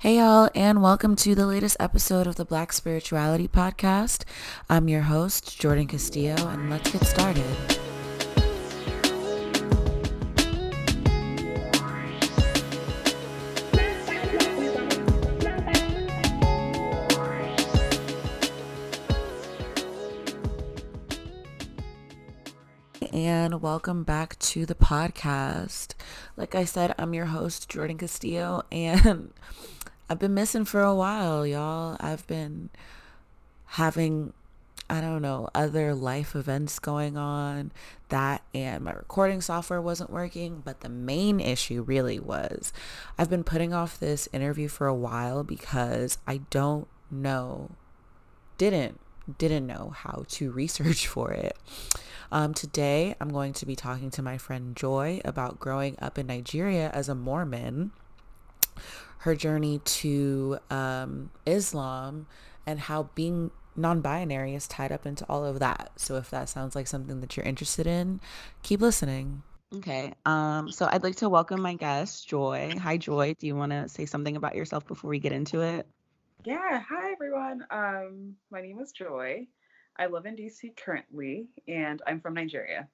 Hey, y'all, and welcome to the latest episode of the Black Spirituality Podcast. I'm your host, Jordan Castillo, and let's get started. and welcome back to the podcast. Like I said, I'm your host, Jordan Castillo, and I've been missing for a while, y'all. I've been having, I don't know, other life events going on. That and my recording software wasn't working. But the main issue really was I've been putting off this interview for a while because I don't know, didn't, didn't know how to research for it. Um, today, I'm going to be talking to my friend Joy about growing up in Nigeria as a Mormon her journey to um, Islam and how being non-binary is tied up into all of that. So if that sounds like something that you're interested in, keep listening. Okay. Um, so I'd like to welcome my guest, Joy. Hi, Joy. Do you want to say something about yourself before we get into it? Yeah. Hi, everyone. Um, my name is Joy. I live in DC currently, and I'm from Nigeria.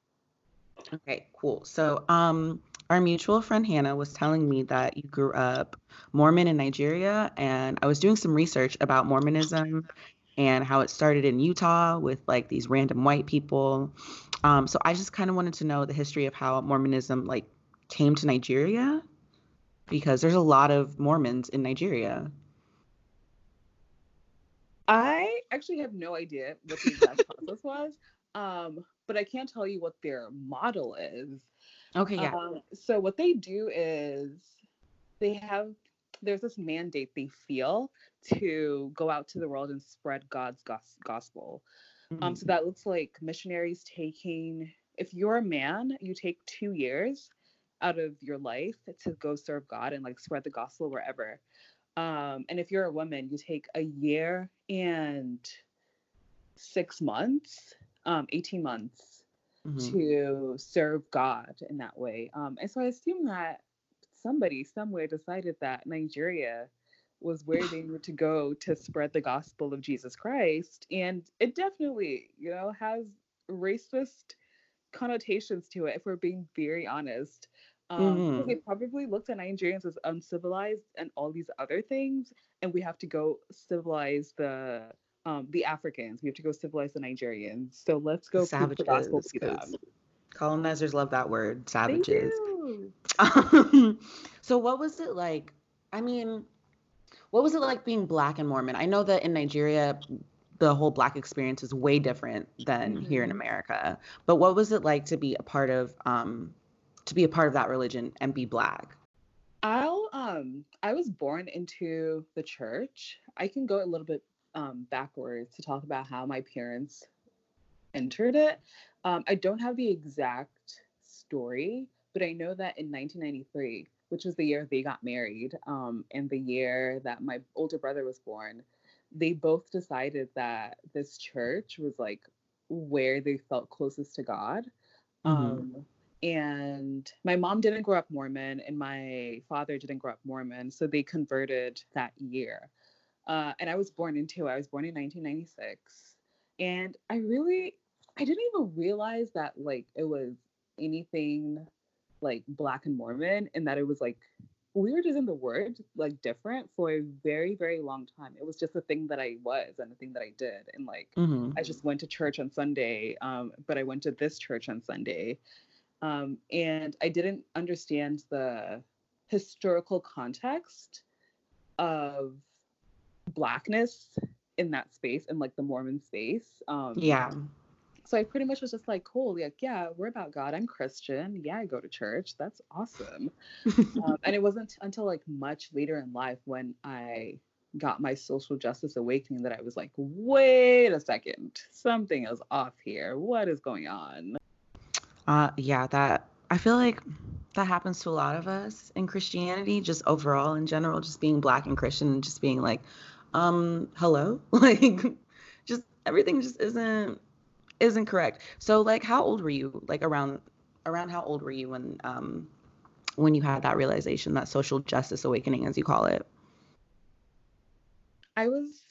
Okay, cool. So, um, our mutual friend Hannah was telling me that you grew up Mormon in Nigeria, and I was doing some research about Mormonism and how it started in Utah with like these random white people. Um, so I just kind of wanted to know the history of how Mormonism like came to Nigeria because there's a lot of Mormons in Nigeria. I actually have no idea what the exact process was, um, but I can't tell you what their model is. Okay, yeah. Um, so what they do is they have there's this mandate they feel to go out to the world and spread God's gos- gospel. Mm-hmm. Um, so mm. that looks like missionaries taking if you're a man, you take two years out of your life to go serve God and like spread the gospel wherever. Um, and if you're a woman, you take a year and six months, um, 18 months mm-hmm. to serve God in that way. Um, and so I assume that somebody somewhere decided that Nigeria was where they needed to go to spread the gospel of Jesus Christ. And it definitely, you know, has racist connotations to it, if we're being very honest. Um, mm-hmm. They probably looked at Nigerians as uncivilized and all these other things, and we have to go civilize the um, the Africans. We have to go civilize the Nigerians. So let's go savages. The gospel to them. Colonizers love that word, savages. Um, so what was it like? I mean, what was it like being black and Mormon? I know that in Nigeria, the whole black experience is way different than mm-hmm. here in mm-hmm. America. But what was it like to be a part of um, to be a part of that religion and be black? I'll um I was born into the church. I can go a little bit um, backwards to talk about how my parents entered it. Um, I don't have the exact story, but I know that in 1993, which was the year they got married, um, and the year that my older brother was born, they both decided that this church was like where they felt closest to God. Mm-hmm. Um, and my mom didn't grow up Mormon, and my father didn't grow up Mormon, so they converted that year. Uh, and I was born into I was born in 1996, and I really I didn't even realize that like it was anything like Black and Mormon, and that it was like weird isn't the word like different for a very very long time. It was just a thing that i was and a thing that i did. And like mm-hmm. i just went to church on sunday um, but i went to this church on sunday. Um, and i didn't understand the historical context of blackness in that space and like the Mormon space. Um, yeah. So I pretty much was just like, cool, like, yeah, we're about God. I'm Christian. Yeah, I go to church. That's awesome. um, and it wasn't until like much later in life when I got my social justice awakening that I was like, wait a second, something is off here. What is going on? Uh, yeah, that I feel like that happens to a lot of us in Christianity, just overall in general, just being black and Christian and just being like, um hello like just everything just isn't isn't correct so like how old were you like around around how old were you when um when you had that realization that social justice awakening as you call it I was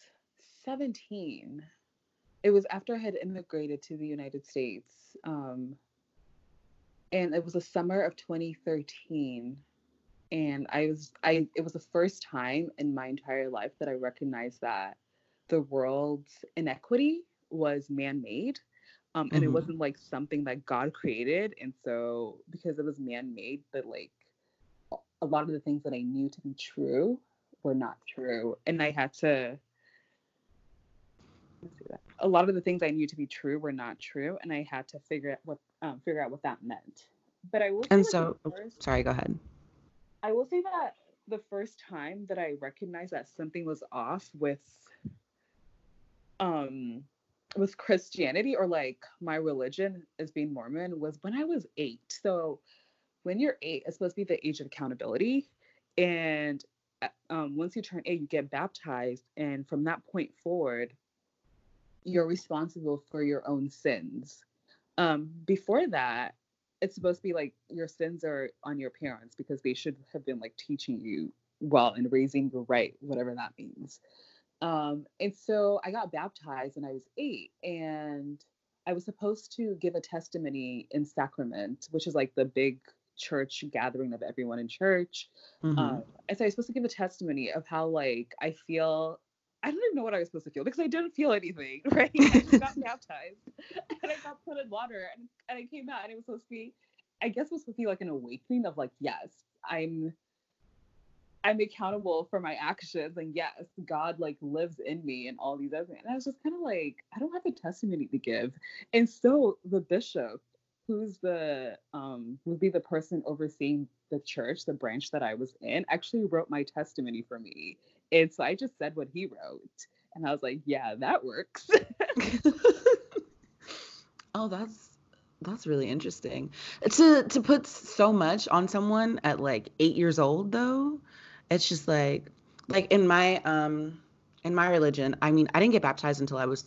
17. It was after I had immigrated to the United States. Um, and it was the summer of 2013 and i was i it was the first time in my entire life that i recognized that the world's inequity was man-made um, and mm-hmm. it wasn't like something that god created and so because it was man-made but like a lot of the things that i knew to be true were not true and i had to a lot of the things i knew to be true were not true and i had to figure out what um, figure out what that meant but i will and so first, sorry go ahead I will say that the first time that I recognized that something was off with um with Christianity or like my religion as being Mormon was when I was eight. So when you're eight, it's supposed to be the age of accountability. And uh, um, once you turn eight, you get baptized. And from that point forward, you're responsible for your own sins. Um, before that, it's supposed to be like your sins are on your parents because they should have been like teaching you well and raising you right, whatever that means. Um, and so I got baptized when I was eight, and I was supposed to give a testimony in sacrament, which is like the big church gathering of everyone in church. And so I was supposed to give a testimony of how like I feel. I don't even know what I was supposed to feel because I didn't feel anything, right? I got baptized and I got put in water and, and I came out and it was supposed to be, I guess it was supposed to be like an awakening of like, yes, I'm I'm accountable for my actions and yes, God like lives in me and all these other things. And I was just kind of like, I don't have a testimony to give. And so the bishop, who's the um would be the person overseeing the church, the branch that I was in, actually wrote my testimony for me. And so I just said what he wrote. And I was like, yeah, that works. oh, that's that's really interesting. To to put so much on someone at like 8 years old though, it's just like like in my um in my religion, I mean, I didn't get baptized until I was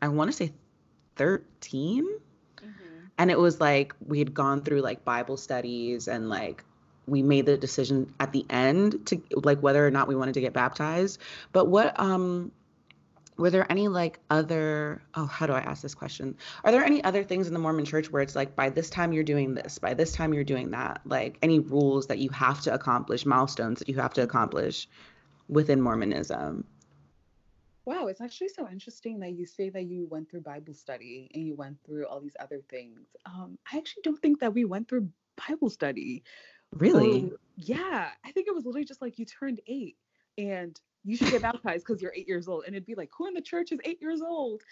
I want to say 13. Mm-hmm. And it was like we had gone through like Bible studies and like we made the decision at the end to like whether or not we wanted to get baptized. But what um were there any like other oh how do i ask this question? Are there any other things in the mormon church where it's like by this time you're doing this by this time you're doing that like any rules that you have to accomplish milestones that you have to accomplish within mormonism? Wow it's actually so interesting that you say that you went through bible study and you went through all these other things. Um i actually don't think that we went through bible study really um, yeah i think it was literally just like you turned eight and you should get baptized because you're eight years old. And it'd be like, who in the church is eight years old?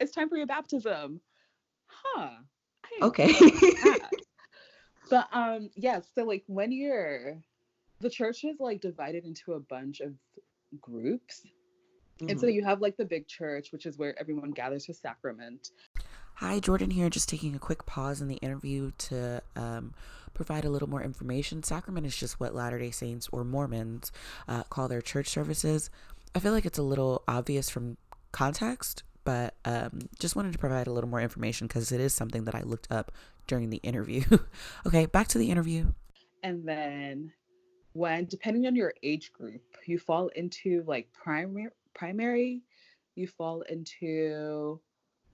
It's time for your baptism. Huh. Okay. but um, yeah, so like when you're the church is like divided into a bunch of groups. Mm-hmm. And so mm-hmm. you have like the big church, which is where everyone gathers for sacrament. Hi, Jordan here, just taking a quick pause in the interview to um, provide a little more information. Sacrament is just what Latter day Saints or Mormons uh, call their church services. I feel like it's a little obvious from context, but um, just wanted to provide a little more information because it is something that I looked up during the interview. okay, back to the interview. And then, when depending on your age group, you fall into like primary, primary, you fall into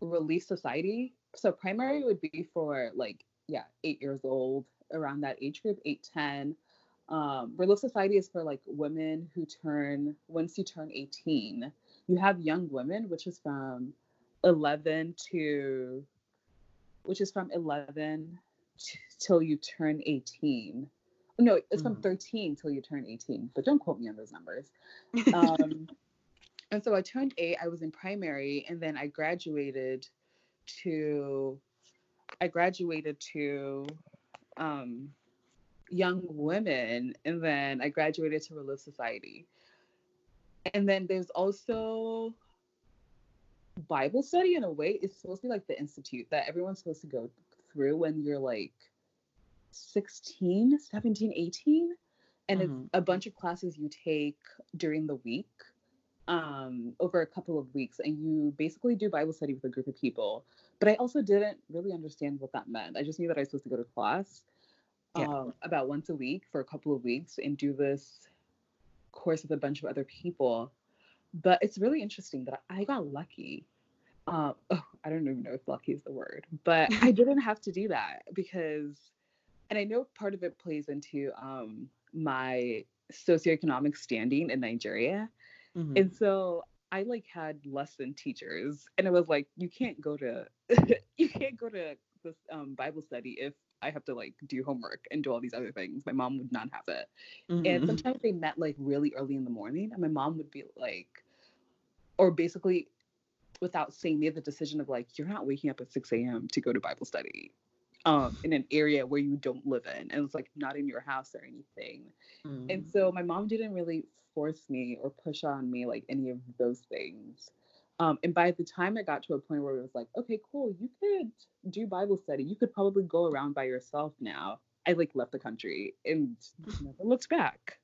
relief society. So primary would be for like yeah, eight years old, around that age group, eight, 10. Um, Relief Society is for like women who turn, once you turn 18, you have young women, which is from 11 to, which is from 11 t- till you turn 18. No, it's from mm. 13 till you turn 18, but don't quote me on those numbers. Um, and so I turned eight, I was in primary, and then I graduated to, I graduated to um, young women, and then I graduated to Relief Society. And then there's also Bible study in a way. It's supposed to be like the institute that everyone's supposed to go through when you're like 16, 17, 18. And mm-hmm. it's a bunch of classes you take during the week um, over a couple of weeks. And you basically do Bible study with a group of people. But I also didn't really understand what that meant. I just knew that I was supposed to go to class yeah. um, about once a week for a couple of weeks and do this course with a bunch of other people. but it's really interesting that I got lucky. Um, oh, I don't even know if lucky is the word, but I didn't have to do that because, and I know part of it plays into um, my socioeconomic standing in Nigeria. Mm-hmm. And so I like had lesson teachers, and it was like you can't go to you can't go to this um, Bible study if I have to like do homework and do all these other things. My mom would not have it. Mm-hmm. And sometimes they met like really early in the morning, and my mom would be like, or basically without saying made the decision of like, you're not waking up at 6 a.m. to go to Bible study um, in an area where you don't live in. And it's like not in your house or anything. Mm-hmm. And so my mom didn't really force me or push on me like any of those things. Um, and by the time I got to a point where it was like, okay, cool, you could do Bible study. You could probably go around by yourself now. I like left the country and never looked back.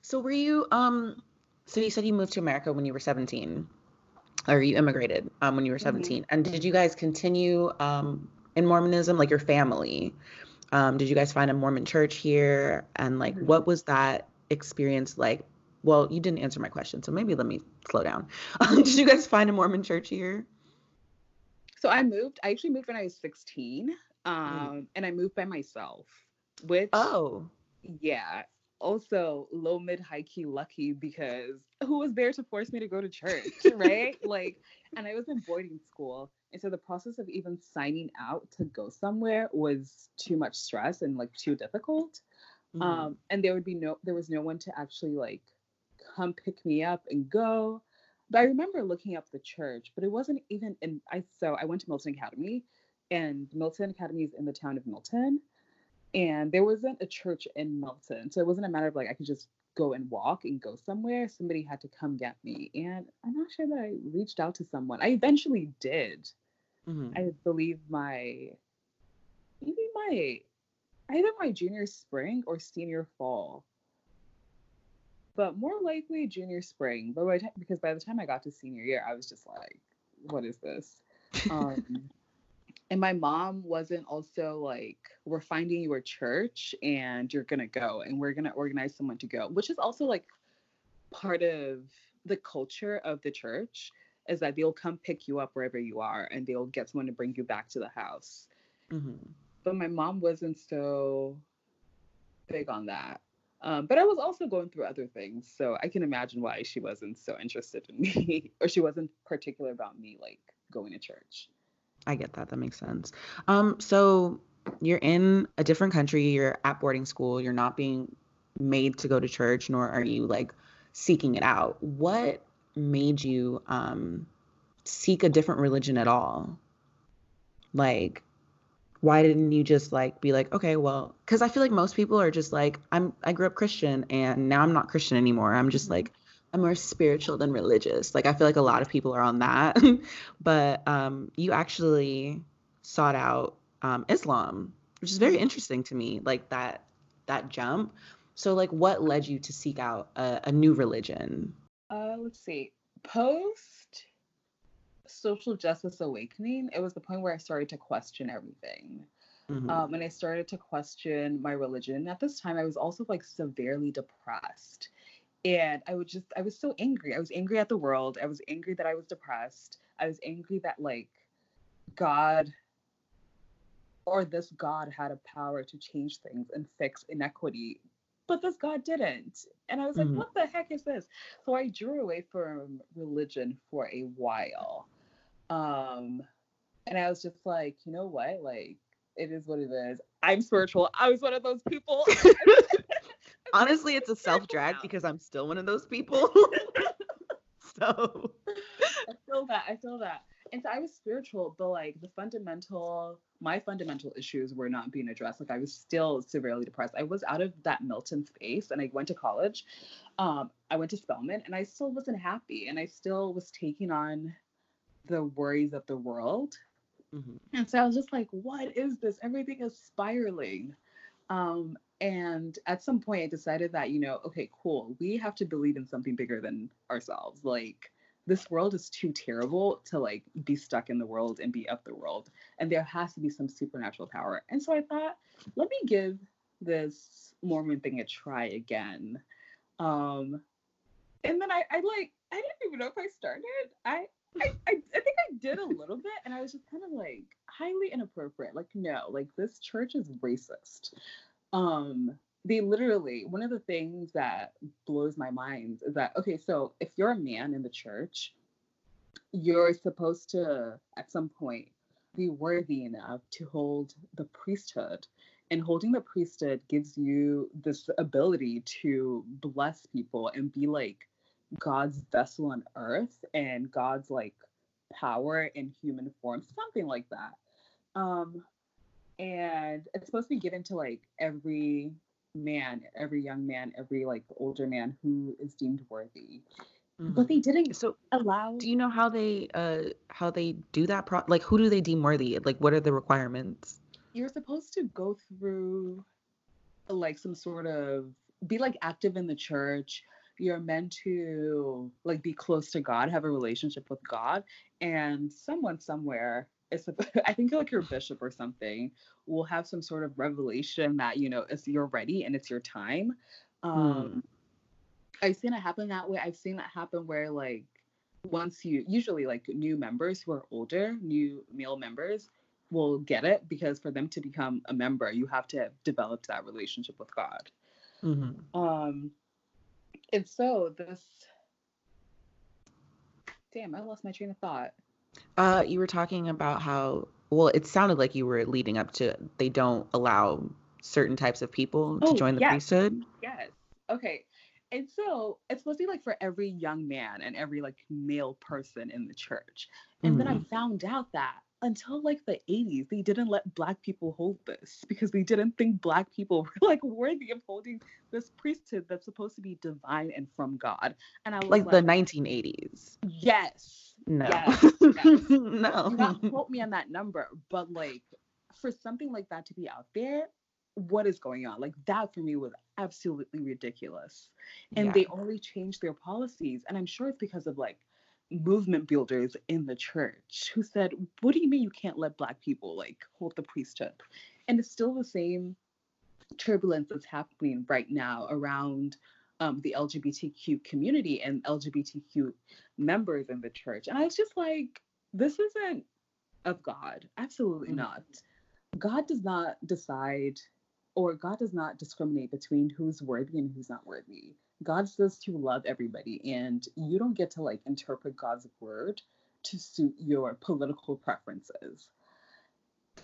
so were you um so you said you moved to America when you were 17 or you immigrated um when you were 17. Mm-hmm. And did you guys continue um in Mormonism like your family? Um did you guys find a Mormon church here and like mm-hmm. what was that experience like well, you didn't answer my question, so maybe let me slow down. Did you guys find a Mormon church here? So I moved. I actually moved when I was 16, mm. um, mm. and I moved by myself. Which oh yeah, also low mid high key lucky because who was there to force me to go to church, right? like, and I was in boarding school, and so the process of even signing out to go somewhere was too much stress and like too difficult. Mm. Um, and there would be no, there was no one to actually like come pick me up and go. But I remember looking up the church, but it wasn't even in I so I went to Milton Academy and Milton Academy is in the town of Milton. And there wasn't a church in Milton. So it wasn't a matter of like I could just go and walk and go somewhere. Somebody had to come get me. And I'm not sure that I reached out to someone. I eventually did. Mm-hmm. I believe my maybe my either my junior spring or senior fall but more likely junior spring. But by t- because by the time I got to senior year, I was just like, what is this? Um, and my mom wasn't also like, we're finding you a church and you're gonna go and we're gonna organize someone to go, which is also like part of the culture of the church is that they'll come pick you up wherever you are and they'll get someone to bring you back to the house. Mm-hmm. But my mom wasn't so big on that. Um, but I was also going through other things, so I can imagine why she wasn't so interested in me, or she wasn't particular about me like going to church. I get that. That makes sense. Um, so you're in a different country. You're at boarding school. You're not being made to go to church, nor are you like seeking it out. What made you um, seek a different religion at all? Like, why didn't you just like be like okay well because i feel like most people are just like i'm i grew up christian and now i'm not christian anymore. I'm just mm-hmm. like i'm more spiritual than religious. Like i feel like a lot of people are on that. But um you actually sought out um islam which is very interesting to me like that that jump. So like what led you to seek out a, a new religion? Uh let's see. Post social justice awakening, it was the point where I started to question everything. Mm-hmm. Um, and I started to question my religion. At this time, I was also like severely depressed. And I would just, I was so angry. I was angry at the world. I was angry that I was depressed. I was angry that like God or this God had a power to change things and fix inequity but this God didn't. And I was like, mm-hmm. what the heck is this? So I drew away from religion for a while. Um, and I was just like, you know what? Like, it is what it is. I'm spiritual. I was one of those people. Honestly, it's a self drag because I'm still one of those people. so I feel that. I feel that. And so I was spiritual, but like the fundamental, my fundamental issues were not being addressed. Like I was still severely depressed. I was out of that Milton space and I went to college. Um, I went to Spelman and I still wasn't happy. And I still was taking on the worries of the world. Mm-hmm. And so I was just like, what is this? Everything is spiraling. Um, and at some point, I decided that, you know, okay, cool, we have to believe in something bigger than ourselves. Like, this world is too terrible to like be stuck in the world and be of the world and there has to be some supernatural power and so i thought let me give this mormon thing a try again um and then I, I like I didn't even know if I started. I I, I, I think I did a little bit, and I was just kind of like highly inappropriate. Like, no, like this church is racist. Um, they literally one of the things that blows my mind is that okay, so if you're a man in the church, you're supposed to at some point be worthy enough to hold the priesthood. And holding the priesthood gives you this ability to bless people and be like God's vessel on earth and God's like power in human form, something like that. Um, and it's supposed to be given to like every man, every young man, every like older man who is deemed worthy. Mm-hmm. But they didn't so allow. Do you know how they uh how they do that? Pro- like who do they deem worthy? Like what are the requirements? You're supposed to go through like some sort of be like active in the church you're meant to like be close to God, have a relationship with God, and someone somewhere is I think like your bishop or something will have some sort of revelation that you know it's you're ready and it's your time. Um, hmm. I've seen it happen that way. I've seen that happen where like once you usually like new members who are older, new male members will get it because for them to become a member, you have to have developed that relationship with God. Mm-hmm. Um, and so this damn, I lost my train of thought. Uh, you were talking about how well it sounded like you were leading up to they don't allow certain types of people to oh, join the yes. priesthood. Yes. Okay. And so it's supposed to be like for every young man and every like male person in the church. And mm-hmm. then I mm-hmm. found out that until like the 80s they didn't let black people hold this because they didn't think black people were like worthy of holding this priesthood that's supposed to be divine and from god. And i was like, like the 1980s yes no. yes, yes. no Do not quote me on that number but like for something like that to be out there what is going on? Like that for me was absolutely ridiculous. And yeah. they only changed their policies. And i'm sure it's because of like movement builders in the church who said, What do you mean you can't let Black people like hold the priesthood? And it's still the same turbulence that's happening right now around um, the LGBTQ community and LGBTQ members in the church. And I was just like, This isn't of God. Absolutely mm-hmm. not. God does not decide or God does not discriminate between who's worthy and who's not worthy. God says to love everybody, and you don't get to like interpret God's word to suit your political preferences.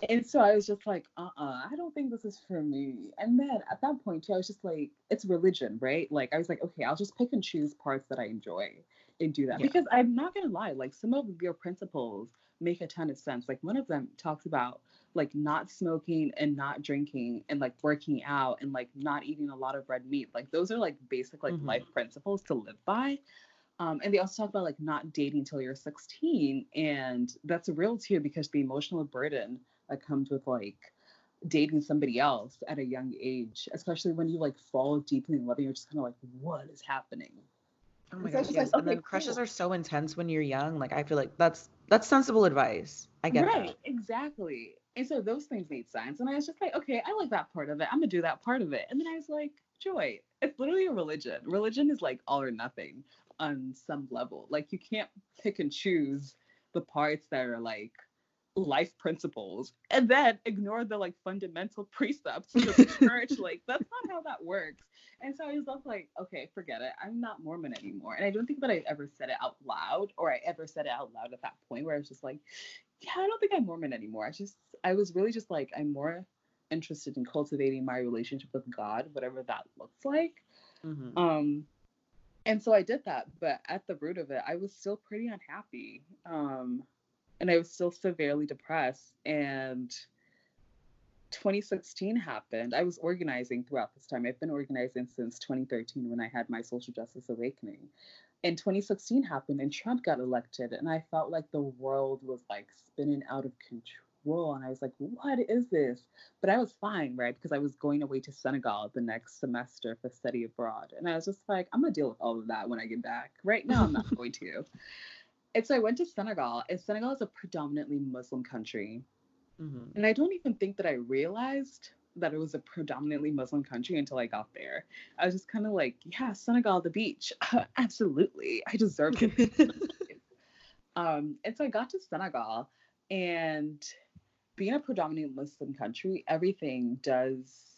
And so I was just like, uh uh-uh, uh I don't think this is for me. And then at that point, too, I was just like, it's religion, right? Like, I was like, okay, I'll just pick and choose parts that I enjoy and do that. Yeah. Because I'm not going to lie, like, some of your principles make a ton of sense. Like, one of them talks about like not smoking and not drinking and like working out and like not eating a lot of red meat. Like those are like basic like mm-hmm. life principles to live by. Um, and they also talk about like not dating until you're 16. And that's real too because the emotional burden that comes with like dating somebody else at a young age, especially when you like fall deeply in love and you're just kind of like, what is happening? Oh my gosh, yes. Like, okay, and then crushes cool. are so intense when you're young. Like I feel like that's that's sensible advice. I get it. right, that. exactly. And so those things made sense. And I was just like, okay, I like that part of it. I'm gonna do that part of it. And then I was like, joy. It's literally a religion. Religion is like all or nothing on some level. Like you can't pick and choose the parts that are like life principles and then ignore the like fundamental precepts of the church. like that's not how that works. And so I was like, okay, forget it. I'm not Mormon anymore. And I don't think that I ever said it out loud or I ever said it out loud at that point where I was just like, yeah, I don't think I'm Mormon anymore. I just, I was really just like, I'm more interested in cultivating my relationship with God, whatever that looks like. Mm-hmm. Um, and so I did that, but at the root of it, I was still pretty unhappy. Um, and I was still severely depressed. And 2016 happened. I was organizing throughout this time. I've been organizing since 2013 when I had my social justice awakening. And 2016 happened and Trump got elected and I felt like the world was like spinning out of control and I was like what is this? But I was fine right because I was going away to Senegal the next semester for study abroad and I was just like I'm gonna deal with all of that when I get back. Right now I'm not going to. And so I went to Senegal and Senegal is a predominantly Muslim country mm-hmm. and I don't even think that I realized that it was a predominantly Muslim country until I got there. I was just kind of like, yeah, Senegal, the beach. absolutely. I deserve it. um, and so I got to Senegal and being a predominantly Muslim country, everything does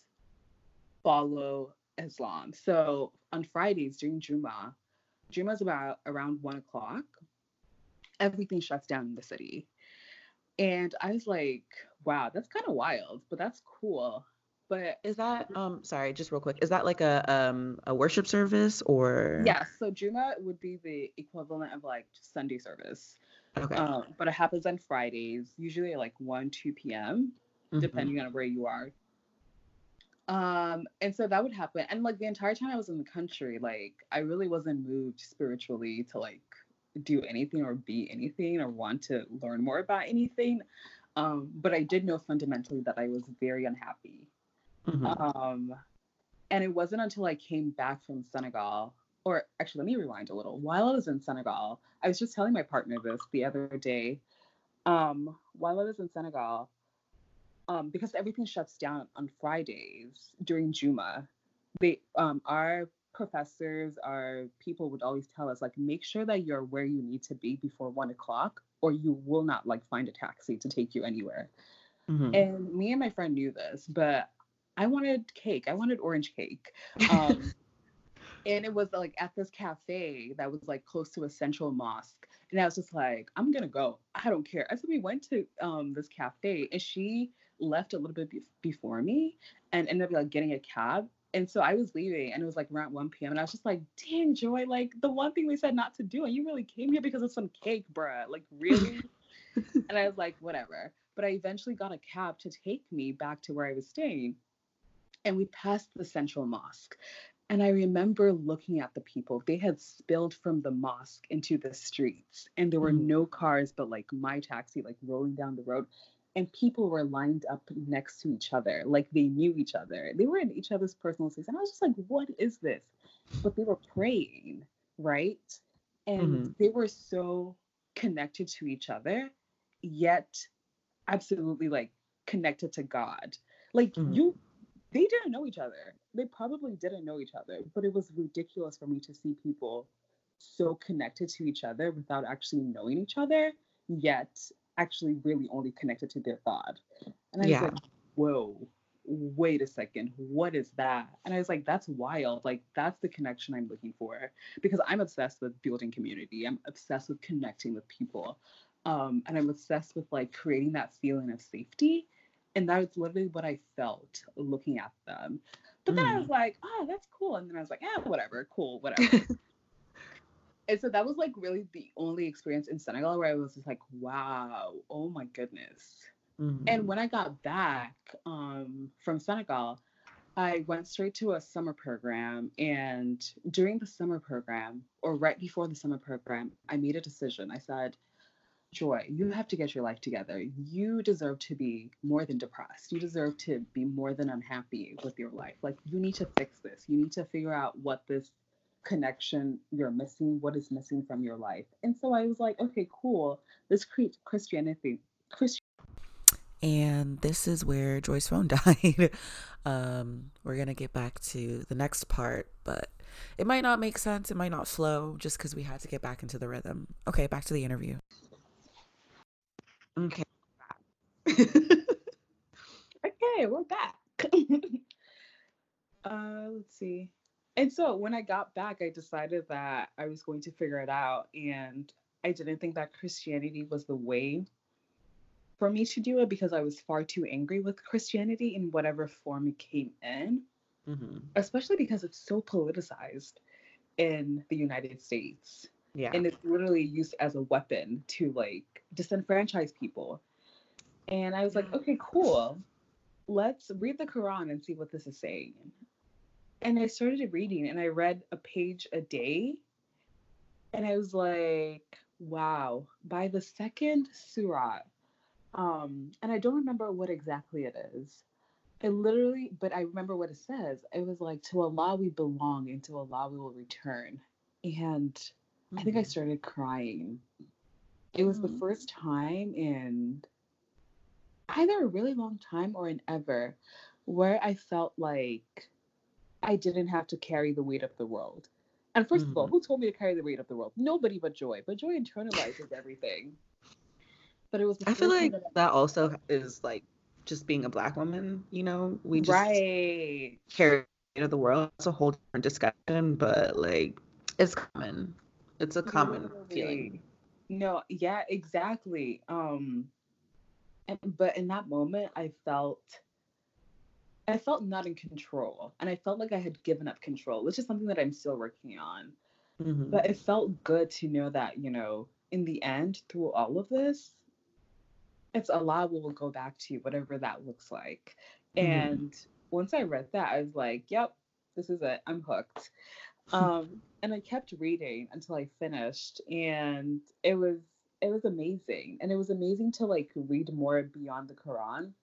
follow Islam. So on Fridays during Juma, Juma is about around one o'clock. Everything shuts down in the city. And I was like, wow, that's kind of wild, but that's cool. But is that um sorry, just real quick, is that like a um a worship service or Yeah, so Juma would be the equivalent of like Sunday service. Okay. Um, but it happens on Fridays, usually at like 1, 2 p.m., Mhm. depending on where you are. Um, and so that would happen. And like the entire time I was in the country, like I really wasn't moved spiritually to like do anything or be anything or want to learn more about anything. Um, but I did know fundamentally that I was very unhappy. Mhm. Um, and it wasn't until I came back from Senegal, or actually, let me rewind a little. While I was in Senegal, I was just telling my partner this the other day. Um, while I was in Senegal, um, because everything shuts down on Fridays during Juma, they, um, our professors, our people would always tell us like, make sure that you're where you need to be before one o'clock, or you will not like find a taxi to take you anywhere. Mhm. And me and my friend knew this, but I wanted cake. I wanted orange cake. Um, and it was like at this cafe that was like close to a central mosque. And I was just like, I'm gonna go. I don't care. And so we went to um, this cafe, and she left a little bit be- before me, and ended up like getting a cab. And so I was leaving, and it was like around 1 p.m. And I was just like, "Dang, Joy! Like the one thing we said not to do, and you really came here because of some cake, bruh. Like really?" and I was like, "Whatever." But I eventually got a cab to take me back to where I was staying, and we passed the central mosque. And I remember looking at the people. They had spilled from the mosque into the streets, and there were Mhm. no cars but like my taxi, like rolling down the road. And people were lined up next to each other, like they knew each other. They were in each other's personal space. And I was just like, what is this? But they were praying, right? And Mhm. they were so connected to each other, yet absolutely like connected to God. Like Mhm. you they didn't know each other. They probably didn't know each other, but it was ridiculous for me to see people so connected to each other without actually knowing each other, yet actually really only connected to their God. And I Yeah. was like, whoa, wait a second, what is that? And I was like, that's wild. Like, that's the connection I'm looking for because I'm obsessed with building community. I'm obsessed with connecting with people. Um, and I'm obsessed with like creating that feeling of safety. And that was literally what I felt looking at them. But then I Mm. was like, oh, that's cool. And then I was like, yeah, whatever, cool, whatever. and so that was like really the only experience in Senegal where I was just like, wow, oh my goodness. Mhm. And when I got back um, from Senegal, I went straight to a summer program. And during the summer program, or right before the summer program, I made a decision. I said, Joy, you have to get your life together. You deserve to be more than depressed. You deserve to be more than unhappy with your life. Like, you need to fix this. You need to figure out what this connection you're missing, what is missing from your life. And so I was like, okay, cool. This cre- Christianity, Christian. And this is where Joy's phone died. um, we're going to get back to the next part, but it might not make sense. It might not flow just because we had to get back into the rhythm. Okay, back to the interview. Okay. okay, we're back. uh, let's see. And so when I got back, I decided that I was going to figure it out. And I didn't think that Christianity was the way for me to do it because I was far too angry with Christianity in whatever form it came in, hmm especially because it's so politicized in the United States. Yeah. And it's literally used as a weapon to like disenfranchise people. And I was like, okay, cool. Let's read the Quran and see what this is saying. And I started reading and I read a page a day. And I was like, wow, by the second surah, um, and I don't remember what exactly it is. I literally, but I remember what it says. It was like, to Allah we belong and to Allah we will return. And I think I Mhm. started crying. It was the Mhm. first time in either a really long time or in ever where I felt like I didn't have to carry the weight of the world. And 1st of all, Mhm. who told me to carry the weight of the world? Nobody but Joy. But Joy internalizes everything. But it was I feel like that that also is like just being a black woman, you know, we just right. carry the the world. It's a whole different discussion, but like it's common. It's a common feeling. No, yeah, exactly. Um and but in that moment I felt I felt not in control and I felt like I had given up control, which is something that I'm still working on. Mhm. But it felt good to know that, you know, in the end, through all of this, it's Allah will go back to you, whatever that looks like. Mhm. And once I read that, I was like, yep, this is it. I'm hooked. Um, and I kept reading until I finished, and it was it was amazing. And it was amazing to like read more beyond the Quran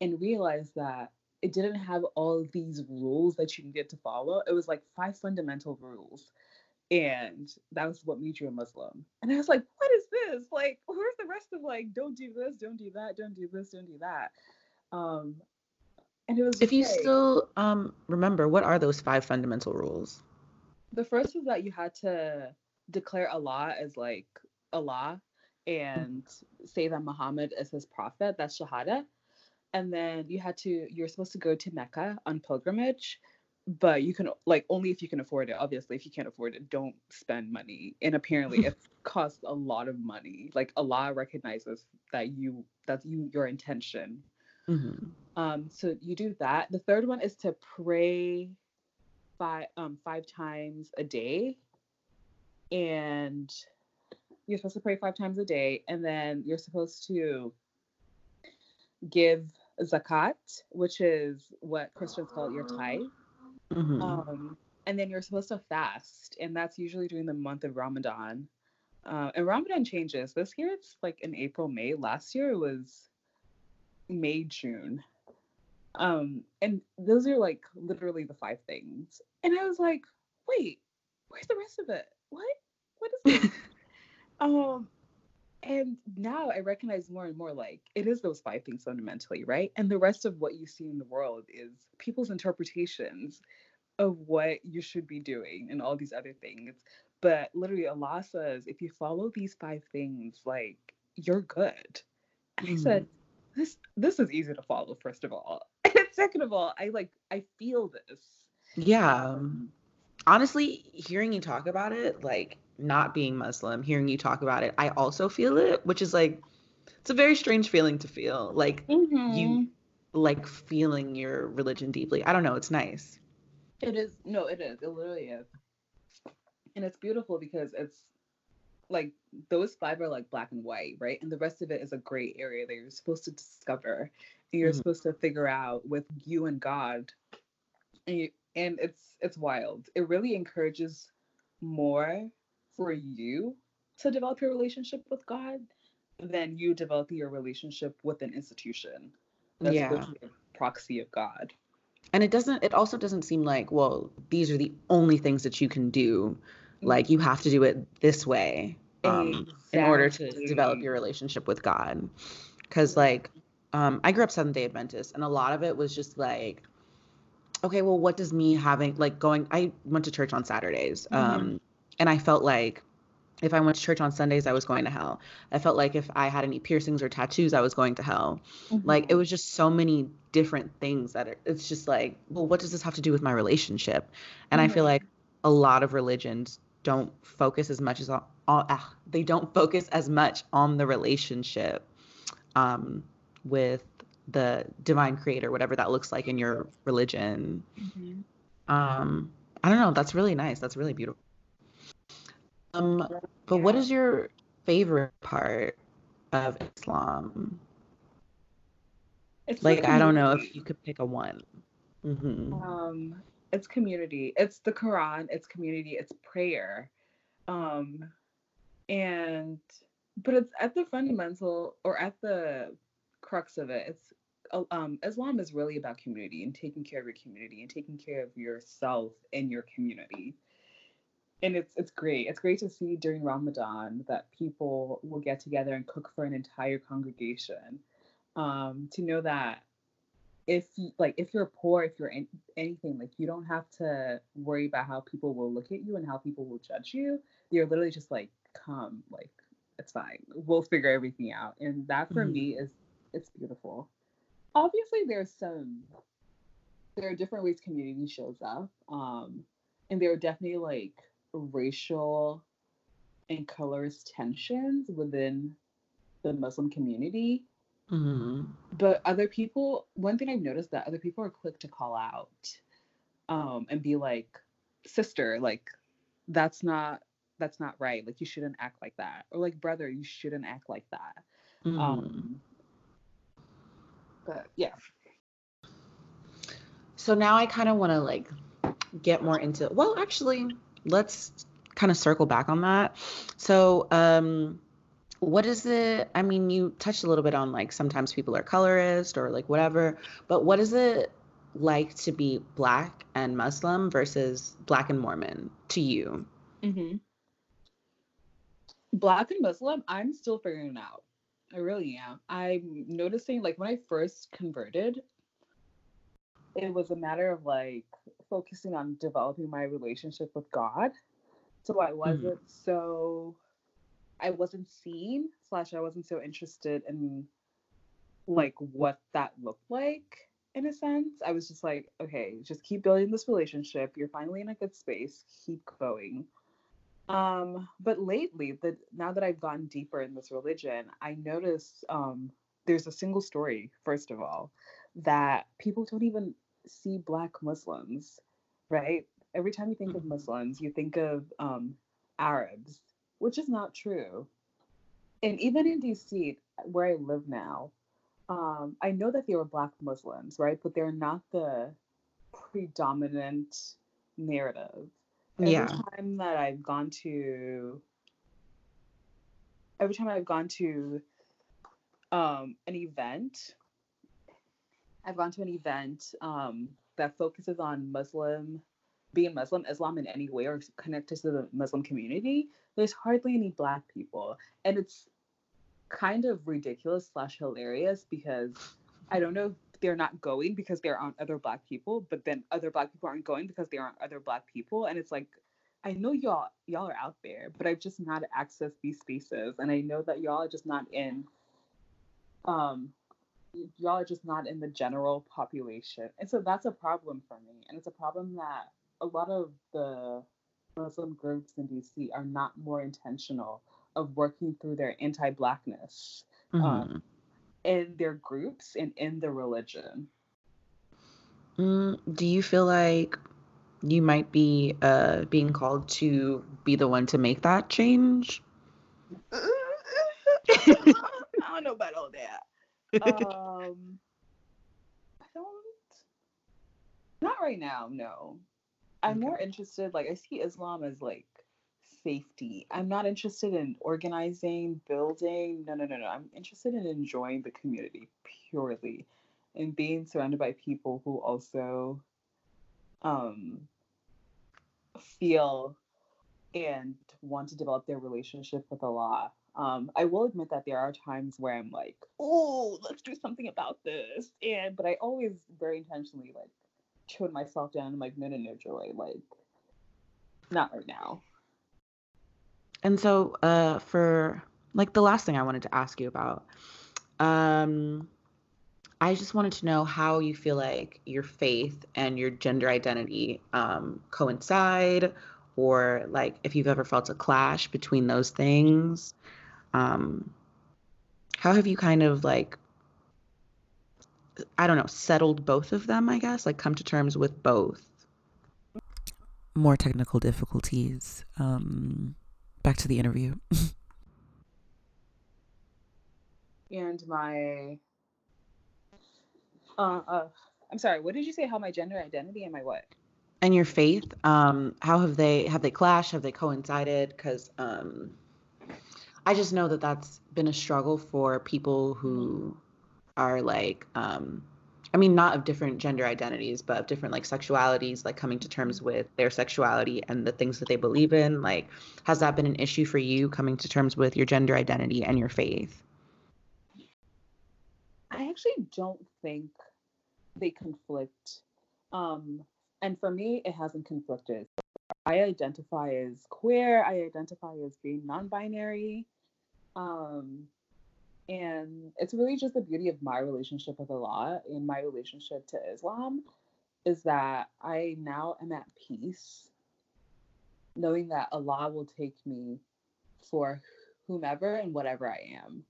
and realized that it didn't have all these rules that you needed to follow. It was like five fundamental rules. And that was what made you a Muslim. And I was like, what is this? Like, where's the rest of like, don't do this, don't do that, don't do this, don't do that? Um, and it was If you still um remember, what are those five fundamental rules? the first is that you had to declare Allah as like Allah and say that Muhammad is his prophet. That's Shahada. And then you had to, you're supposed to go to Mecca on pilgrimage, but you can, like, only if you can afford it. Obviously, if you can't afford it, don't spend money. And apparently, it costs a lot of money. Like, Allah recognizes that you, that's you, your intention. Mhm. Um, so you do that. The third one is to pray five um five times a day. And you're supposed to pray five times a day, and then you're supposed to give zakat, which is what Christians call your tithe. Mhm. Um, and then you're supposed to fast, and that's usually during the month of Ramadan. Uh, and Ramadan changes. This year it's like in April, May. Last year it was May, June. Um, and those are like literally the five things. And I was like, wait, where's the rest of it? What? What is this? um, and now I recognize more and more like it is those five things fundamentally, right? And the rest of what you see in the world is people's interpretations of what you should be doing and all these other things. But literally, Allah says, if you follow these five things, like you're good. And I said, this this is easy to follow. First of all, and second of all, I like I feel this. Yeah. Um, Honestly, hearing you talk about it, like not being Muslim, hearing you talk about it, I also feel it, which is like it's a very strange feeling to feel. Like you like feeling your religion deeply. I don't know, it's nice. It is no, it is. It literally is. And it's beautiful because it's like those five are like black and white, right? And the rest of it is a gray area that you're supposed to discover you're Mhm. supposed to figure out with you and God. And you, and it's it's wild. It really encourages more for you to develop your relationship with God than you developing your relationship with an institution. That's Yeah. supposed to be a proxy of God. And it doesn't it also doesn't seem like, well, these are the only things that you can do. Like you have to do it this way. Um, in order to develop your relationship with God. Because, like, um, I grew up Seventh day Adventist, and a lot of it was just like, okay, well, what does me having, like, going, I went to church on Saturdays, um, and I felt like if I went to church on Sundays, I was going to hell. I felt like if I had any piercings or tattoos, I was going to hell. Like, it was just so many different things that it, it's just like, well, what does this have to do with my relationship? And I feel Mhm. like a lot of religions don't focus as much as on, on ah, they don't focus as much on the relationship um, with the divine creator, whatever that looks like in your religion. Mhm. Um, I don't know. That's really nice. That's really beautiful. Um, but what is your favorite part of Islam? It's Like, I don't know if you could pick a one. hmm um it's community. It's the quran it's community it's prayer. Um and but it's at the fundamental or at the crux of it it's uh, um islam is really about community and taking care of your community and taking care of yourself and your community and it's it's great it's great to see during ramadan that people will get together and cook for an entire congregation um to know that if you, like if you're poor, if you're in, anything, like you don't have to worry about how people will look at you and how people will judge you. You're literally just like, come, like it's fine. We'll figure everything out. And that for Mhm. me is it's beautiful. Obviously, there's some there are different ways community shows up, um, and there are definitely like racial and colorist tensions within the Muslim community. Hmm but other people one thing i've noticed that other people are quick to call out um and be like sister like that's not that's not right. Like you shouldn't act like that. Or like brother you shouldn't act like that. Mm-hmm. um but yeah. So now I kind of want to like get more into well, actually, let's kind of circle back on that. So, um what is it? I mean, you touched a little bit on like sometimes people are colorist or like whatever, but what is it like to be black and Muslim versus black and Mormon to you? mm-hmm. black and muslim i'm still figuring it out i really am i'm noticing like when i first converted it was a matter of like focusing on developing my relationship with God. So I wasn't so I wasn't seen slash I wasn't so interested in like what that looked like in a sense. I was just like, okay, just keep building this relationship. You're finally in a good space. Keep going. Um, but lately, that now that I've gotten deeper in this religion, I notice um there's a single story, first of all, that people don't even see black Muslims, right? Every time you think of Muslims, you think of um, Arabs, which is not true. And even in DC, where I live now, um, I know that there were black Muslims, right? But they're not the predominant narrative. Every Yeah. time that I've gone to, every time I've gone to um, an event, I've gone to an event um, that focuses on Muslim, being Muslim, Islam in any way or connected to the Muslim community. There's hardly any Black people, and it's kind of ridiculous slash hilarious because I don't know if they're not going because there aren't other Black people, but then other Black people aren't going because there aren't other Black people, and it's like. I know y'all y'all are out there, but I've just not accessed these spaces, and I know that y'all are just not in um y'all are just not in the general population. And so that's a problem for me. And it's a problem that a lot of the Muslim groups in DC are not more intentional of working through their anti blackness Mhm. um, in their groups and in the religion. Mm, do you feel like you might be uh, being called to be the one to make that change? I don't know about all that. Um, I don't. Not right now. No, I'm more interested. Like I see Islam as like safety. I'm not interested in organizing, building. No, no, no, no. I'm interested in enjoying the community purely, and being surrounded by people who also, um, feel and want to develop their relationship with Allah. Um, I will admit that there are times where I'm like, oh, let's do something about this. And but I always very intentionally like tone myself down. I'm like, no, no, no, Joy, like not right now. And so, uh, for like the last thing I wanted to ask you about, um, I just wanted to know how you feel like your faith and your gender identity um, coincide, or like if you've ever felt a clash between those things. Um, how have you kind of like, I don't know, settled both of them, I guess, like come to terms with both? More technical difficulties. Um, back to the interview. And my uh, uh I'm sorry, what did you say? How my gender identity and my what? and your faith um how have they have they clashed have they coincided because um i just know that that's been a struggle for people who are like um i mean not of different gender identities but of different like sexualities like coming to terms with their sexuality and the things that they believe in like has that been an issue for you coming to terms with your gender identity and your faith I actually don't think they conflict. Um, and for me, it hasn't conflicted. I identify as queer. I identify as being non-binary. Um, and it's really just the beauty of my relationship with Allah and my relationship to Islam is that I now am at peace, knowing that Allah will take me for whomever and whatever I am.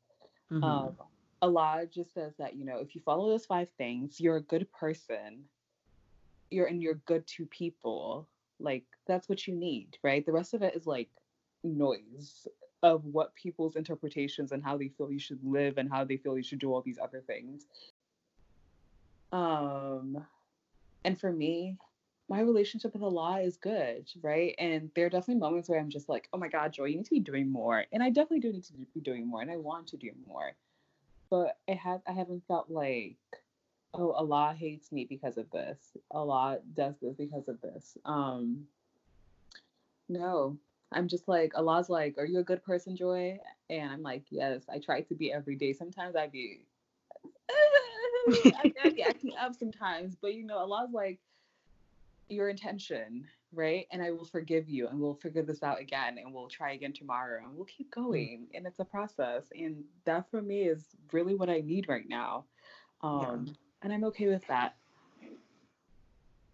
Mm-hmm. Um, Allah just says that, you know, if you follow those five things, you're a good person. You're and you're good to people. Like that's what you need, right? The rest of it is like noise of what people's interpretations and how they feel you should live and how they feel you should do all these other things. Um and for me, my relationship with Allah is good, right? And there are definitely moments where I'm just like, oh my God, Joy, you need to be doing more. And I definitely do need to be doing more and I want to do more but it has I haven't felt like oh Allah hates me because of this. Allah does this because of this. Um no. I'm just like Allah's like, Are you a good person, Joy? And I'm like, Yes, I try to be every day. Sometimes I be I be acting up sometimes, but you know, Allah's like your intention, right? And I will forgive you and we'll figure this out again and we'll try again tomorrow and we'll keep mm. going. And it's a process. And that for me is really what I need right now. Um, yeah. And I'm okay with that.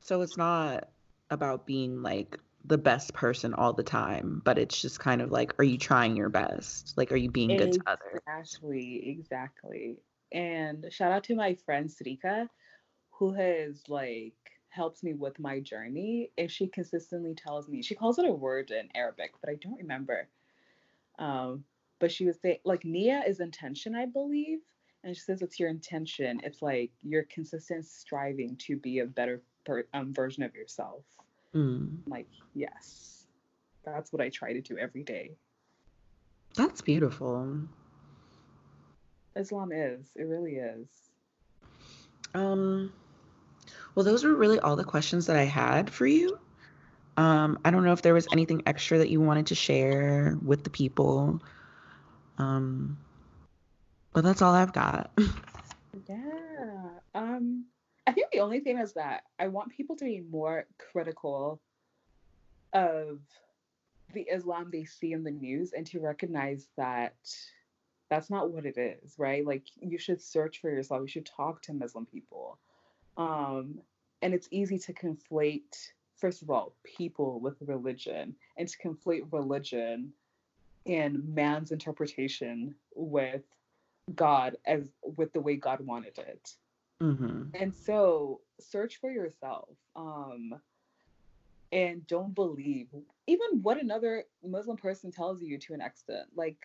So it's not about being like the best person all the time, but it's just kind of like, are you trying your best? Like, are you being good to others? Exactly, exactly. And shout out to my friend Sarika, who has like helps me with my journey And she consistently tells me she calls it a word in Arabic, but I don't remember. Um, but she would say like Nia is intention, I believe. And she says it's your intention. It's like your consistent striving to be a better per, um, version of yourself. Mm. Like, yes, that's what I try to do every day. That's beautiful. Islam is. It really is. Um, well, those were really all the questions that I had for you. Um, I don't know if there was anything extra that you wanted to share with the people. Um, but that's all I've got. yeah. Um, I think the only thing is that I want people to be more critical of the Islam they see in the news and to recognize that that's not what it is, right? Like you should search for yourself. You should talk to Muslim people. Um, and it's easy to conflate, first of all, people with religion and to conflate religion and man's interpretation with God as with the way God wanted it. Mm-hmm. And so search for yourself. Um, and don't believe even what another Muslim person tells you to an extent. Like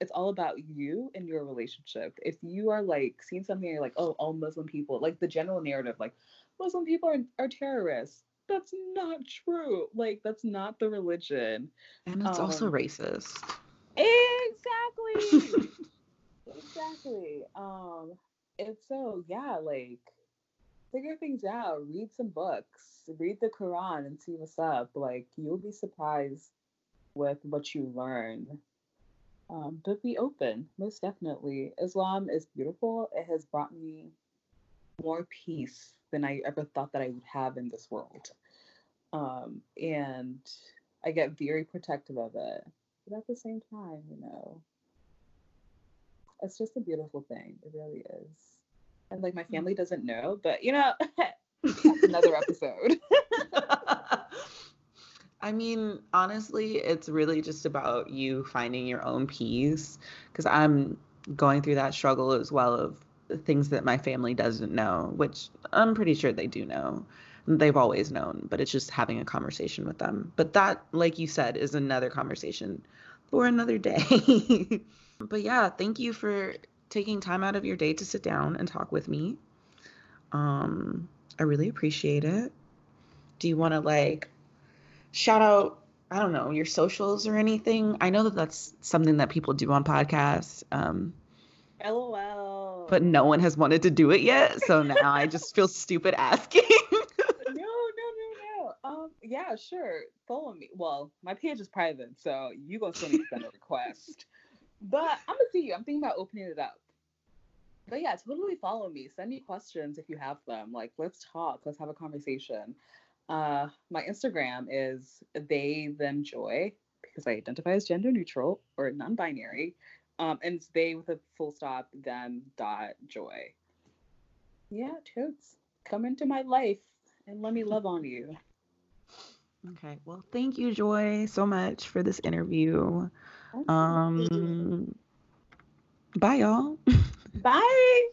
it's all about you and your relationship. If you are like seeing something, you're like, oh, all Muslim people, like the general narrative, like Muslim people are, are terrorists. That's not true. Like that's not the religion. And it's um, also racist. Exactly. exactly. Um, and so yeah, like figure things out, read some books, read the Quran and see what's up. Like you'll be surprised with what you learn um, but be open, most definitely. Islam is beautiful. It has brought me more peace than I ever thought that I would have in this world. Um, and I get very protective of it. But at the same time, you know, it's just a beautiful thing. It really is. And like my mm. family doesn't know, but you know, that's another episode. I mean, honestly, it's really just about you finding your own peace because I'm going through that struggle as well of things that my family doesn't know, which I'm pretty sure they do know. They've always known, but it's just having a conversation with them. But that, like you said, is another conversation for another day. But yeah, thank you for taking time out of your day to sit down and talk with me. Um, I really appreciate it. Do you want to like shout out I don't know your socials or anything. I know that that's something that people do on podcasts. Um, LOL. But no one has wanted to do it yet, so now I just feel stupid asking. no, no, no, no. Um, yeah, sure. Follow me. Well, my page is private, so you gonna still need to send a request. But I'm gonna see you. I'm thinking about opening it up. but yeah, totally follow me. Send me questions if you have them. Like, let's talk. Let's have a conversation. Uh, my Instagram is they them joy because I identify as gender neutral or non-binary. Um, and it's they with a full stop them dot joy. Yeah, totes. Come into my life and let me love on you. Okay. Well, thank you, Joy, so much for this interview. Um, bye, y'all. Bye.